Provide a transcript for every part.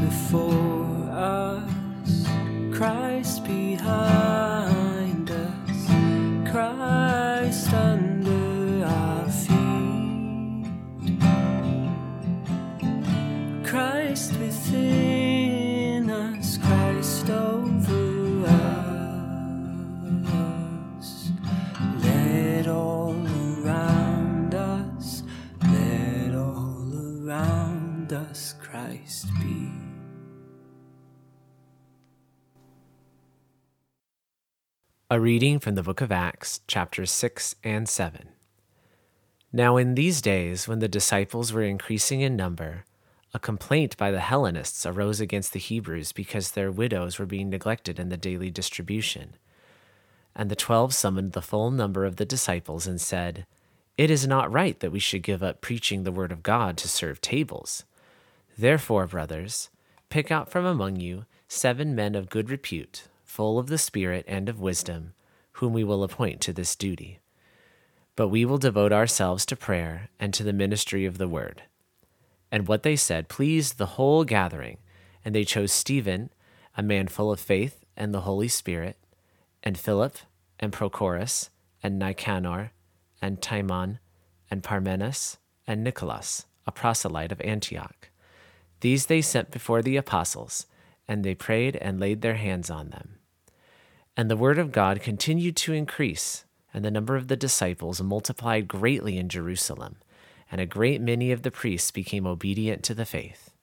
before us, Christ behind us, Christ under our feet, Christ within us, Christ over us. Let all around us, let all around us. Christ be. A reading from the book of Acts, chapters 6 and 7. Now, in these days, when the disciples were increasing in number, a complaint by the Hellenists arose against the Hebrews because their widows were being neglected in the daily distribution. And the twelve summoned the full number of the disciples and said, It is not right that we should give up preaching the word of God to serve tables. Therefore, brothers, pick out from among you seven men of good repute, full of the Spirit and of wisdom, whom we will appoint to this duty. But we will devote ourselves to prayer and to the ministry of the word. And what they said pleased the whole gathering, and they chose Stephen, a man full of faith and the Holy Spirit, and Philip, and Prochorus, and Nicanor, and Timon, and Parmenas, and Nicholas, a proselyte of Antioch. These they sent before the apostles, and they prayed and laid their hands on them. And the word of God continued to increase, and the number of the disciples multiplied greatly in Jerusalem, and a great many of the priests became obedient to the faith.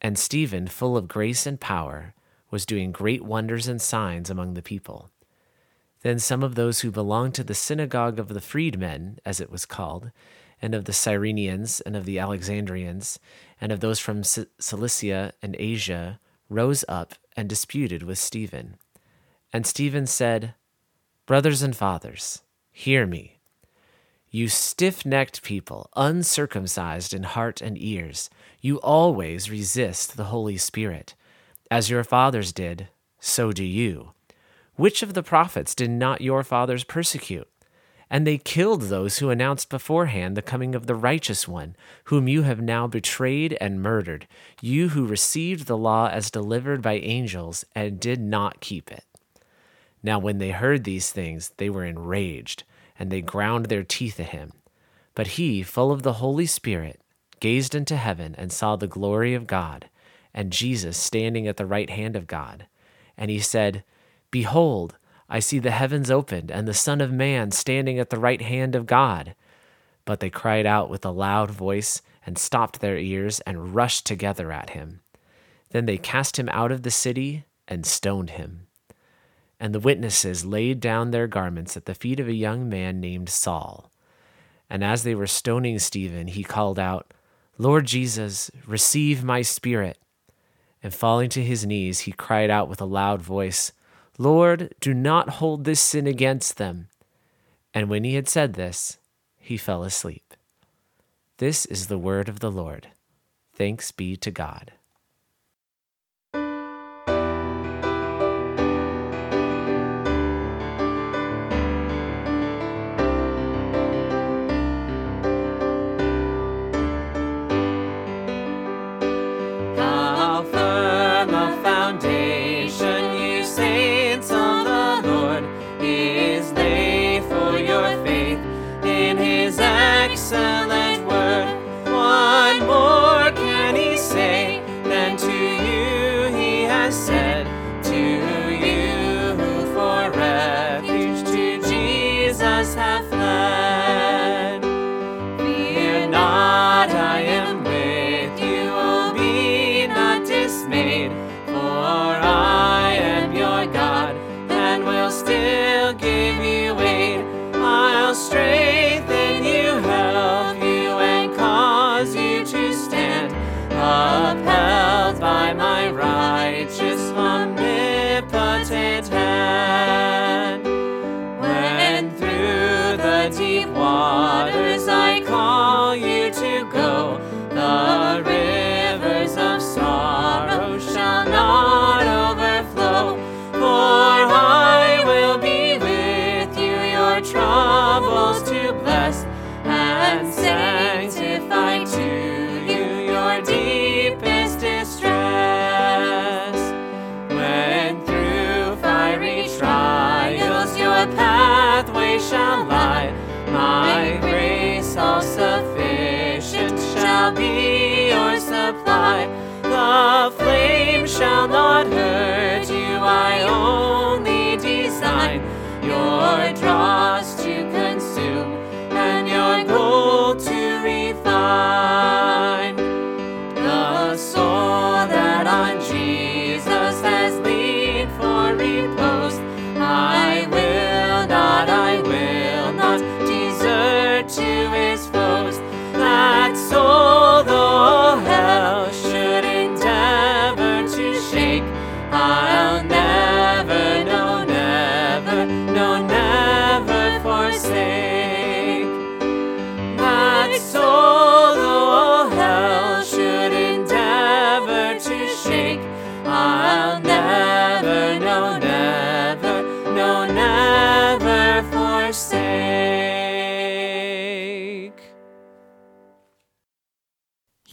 And Stephen, full of grace and power, was doing great wonders and signs among the people. Then some of those who belonged to the synagogue of the freedmen, as it was called, and of the Cyrenians, and of the Alexandrians, and of those from Cilicia and Asia, rose up and disputed with Stephen. And Stephen said, Brothers and fathers, hear me. You stiff necked people, uncircumcised in heart and ears, you always resist the Holy Spirit. As your fathers did, so do you. Which of the prophets did not your fathers persecute? And they killed those who announced beforehand the coming of the righteous one, whom you have now betrayed and murdered, you who received the law as delivered by angels and did not keep it. Now, when they heard these things, they were enraged, and they ground their teeth at him. But he, full of the Holy Spirit, gazed into heaven and saw the glory of God, and Jesus standing at the right hand of God. And he said, Behold, I see the heavens opened, and the Son of Man standing at the right hand of God. But they cried out with a loud voice, and stopped their ears, and rushed together at him. Then they cast him out of the city, and stoned him. And the witnesses laid down their garments at the feet of a young man named Saul. And as they were stoning Stephen, he called out, Lord Jesus, receive my spirit. And falling to his knees, he cried out with a loud voice, Lord, do not hold this sin against them. And when he had said this, he fell asleep. This is the word of the Lord. Thanks be to God. Excellent Thy grace all sufficient shall be your supply. The flame shall not hurt you, I only design your dross to consume and your gold to refine.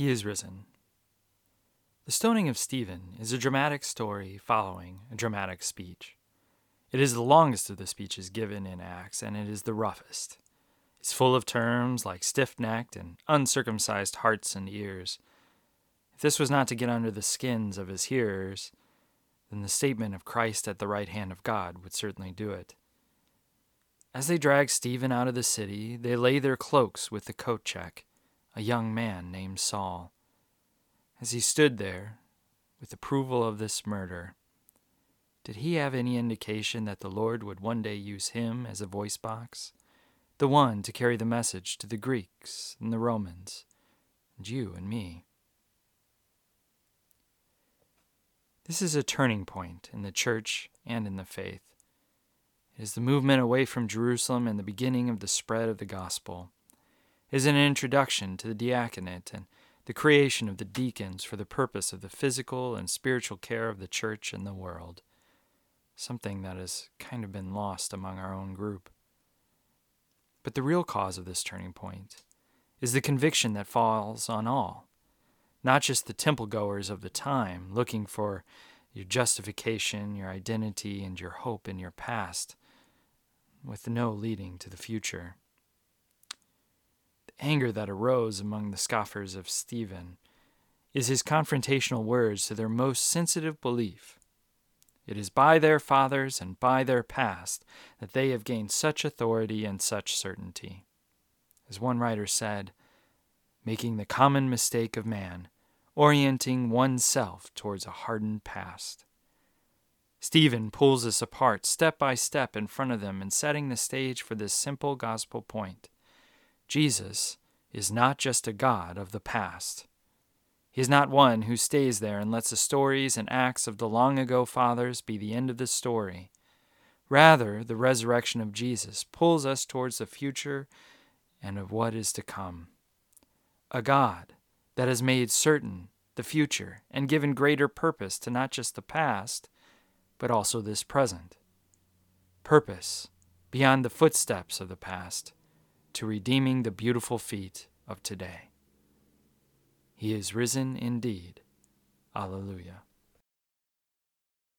He is risen. The stoning of Stephen is a dramatic story following a dramatic speech. It is the longest of the speeches given in Acts, and it is the roughest. It's full of terms like stiff necked and uncircumcised hearts and ears. If this was not to get under the skins of his hearers, then the statement of Christ at the right hand of God would certainly do it. As they drag Stephen out of the city, they lay their cloaks with the coat check, a young man named Saul. As he stood there, with approval of this murder, did he have any indication that the Lord would one day use him as a voice box? The one to carry the message to the Greeks and the Romans, and you and me. This is a turning point in the church and in the faith. It is the movement away from Jerusalem and the beginning of the spread of the gospel. Is an introduction to the diaconate and the creation of the deacons for the purpose of the physical and spiritual care of the church and the world, something that has kind of been lost among our own group. But the real cause of this turning point is the conviction that falls on all, not just the temple goers of the time looking for your justification, your identity, and your hope in your past, with no leading to the future. Anger that arose among the scoffers of Stephen is his confrontational words to their most sensitive belief. It is by their fathers and by their past that they have gained such authority and such certainty. As one writer said, making the common mistake of man, orienting oneself towards a hardened past. Stephen pulls us apart step by step in front of them and setting the stage for this simple gospel point. Jesus is not just a God of the past. He is not one who stays there and lets the stories and acts of the long ago fathers be the end of the story. Rather, the resurrection of Jesus pulls us towards the future and of what is to come. A God that has made certain the future and given greater purpose to not just the past, but also this present. Purpose beyond the footsteps of the past to redeeming the beautiful feet of today. He is risen indeed. Alleluia.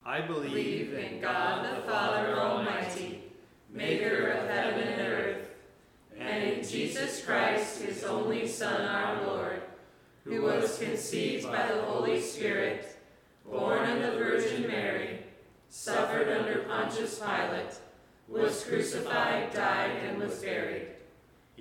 I believe in God the Father Almighty, maker of heaven and earth, and in Jesus Christ, his only Son, our Lord, who was conceived by the Holy Spirit, born of the Virgin Mary, suffered under Pontius Pilate, was crucified, died, and was buried.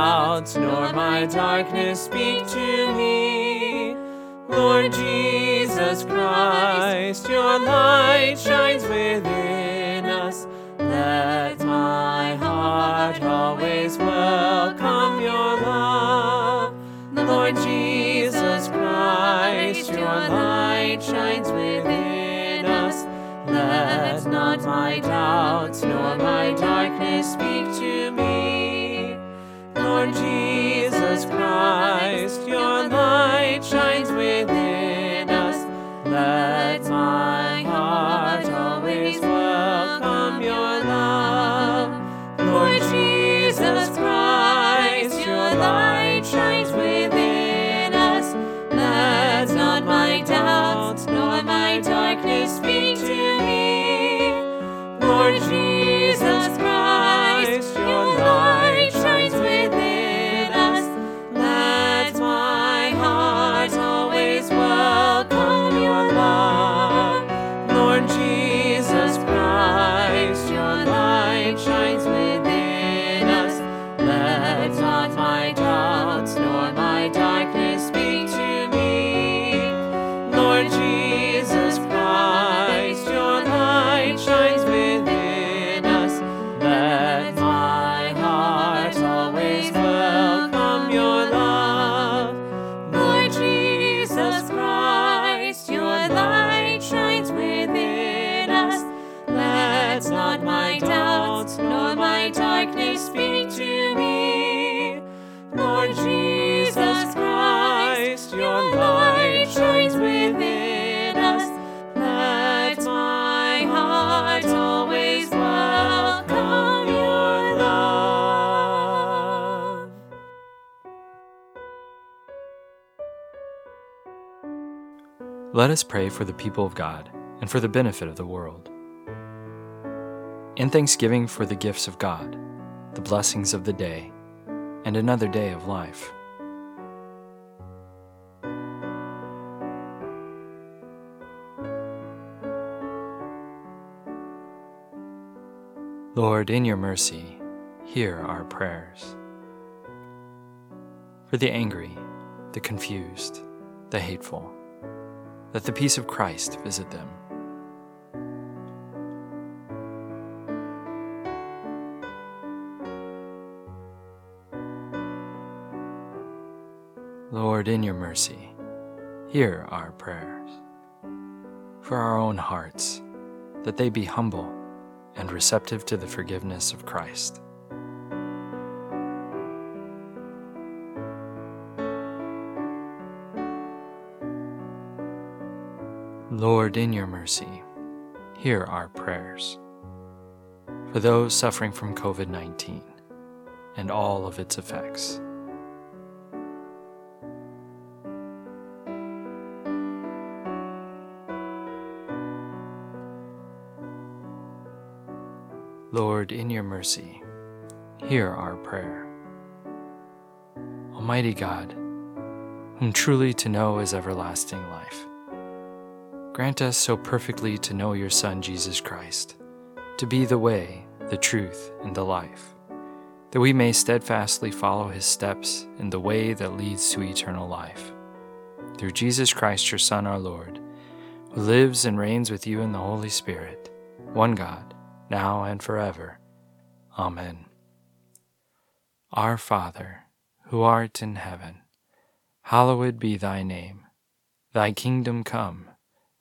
Nor my darkness speak to me. Lord Jesus Christ, your light shines within us. Let my heart always welcome your love. Lord Jesus Christ, your light shines within us. Let not my doubts nor my darkness speak. Lord Jesus Christ, Let us pray for the people of God and for the benefit of the world. In thanksgiving for the gifts of God, the blessings of the day, and another day of life. Lord, in your mercy, hear our prayers. For the angry, the confused, the hateful, let the peace of Christ visit them. Lord, in your mercy, hear our prayers. For our own hearts, that they be humble and receptive to the forgiveness of Christ. Lord, in your mercy, hear our prayers. For those suffering from COVID 19 and all of its effects. Lord, in your mercy, hear our prayer. Almighty God, whom truly to know is everlasting life, grant us so perfectly to know your Son, Jesus Christ, to be the way, the truth, and the life, that we may steadfastly follow his steps in the way that leads to eternal life. Through Jesus Christ, your Son, our Lord, who lives and reigns with you in the Holy Spirit, one God, now and forever. Amen. Our Father, who art in heaven, hallowed be thy name. Thy kingdom come,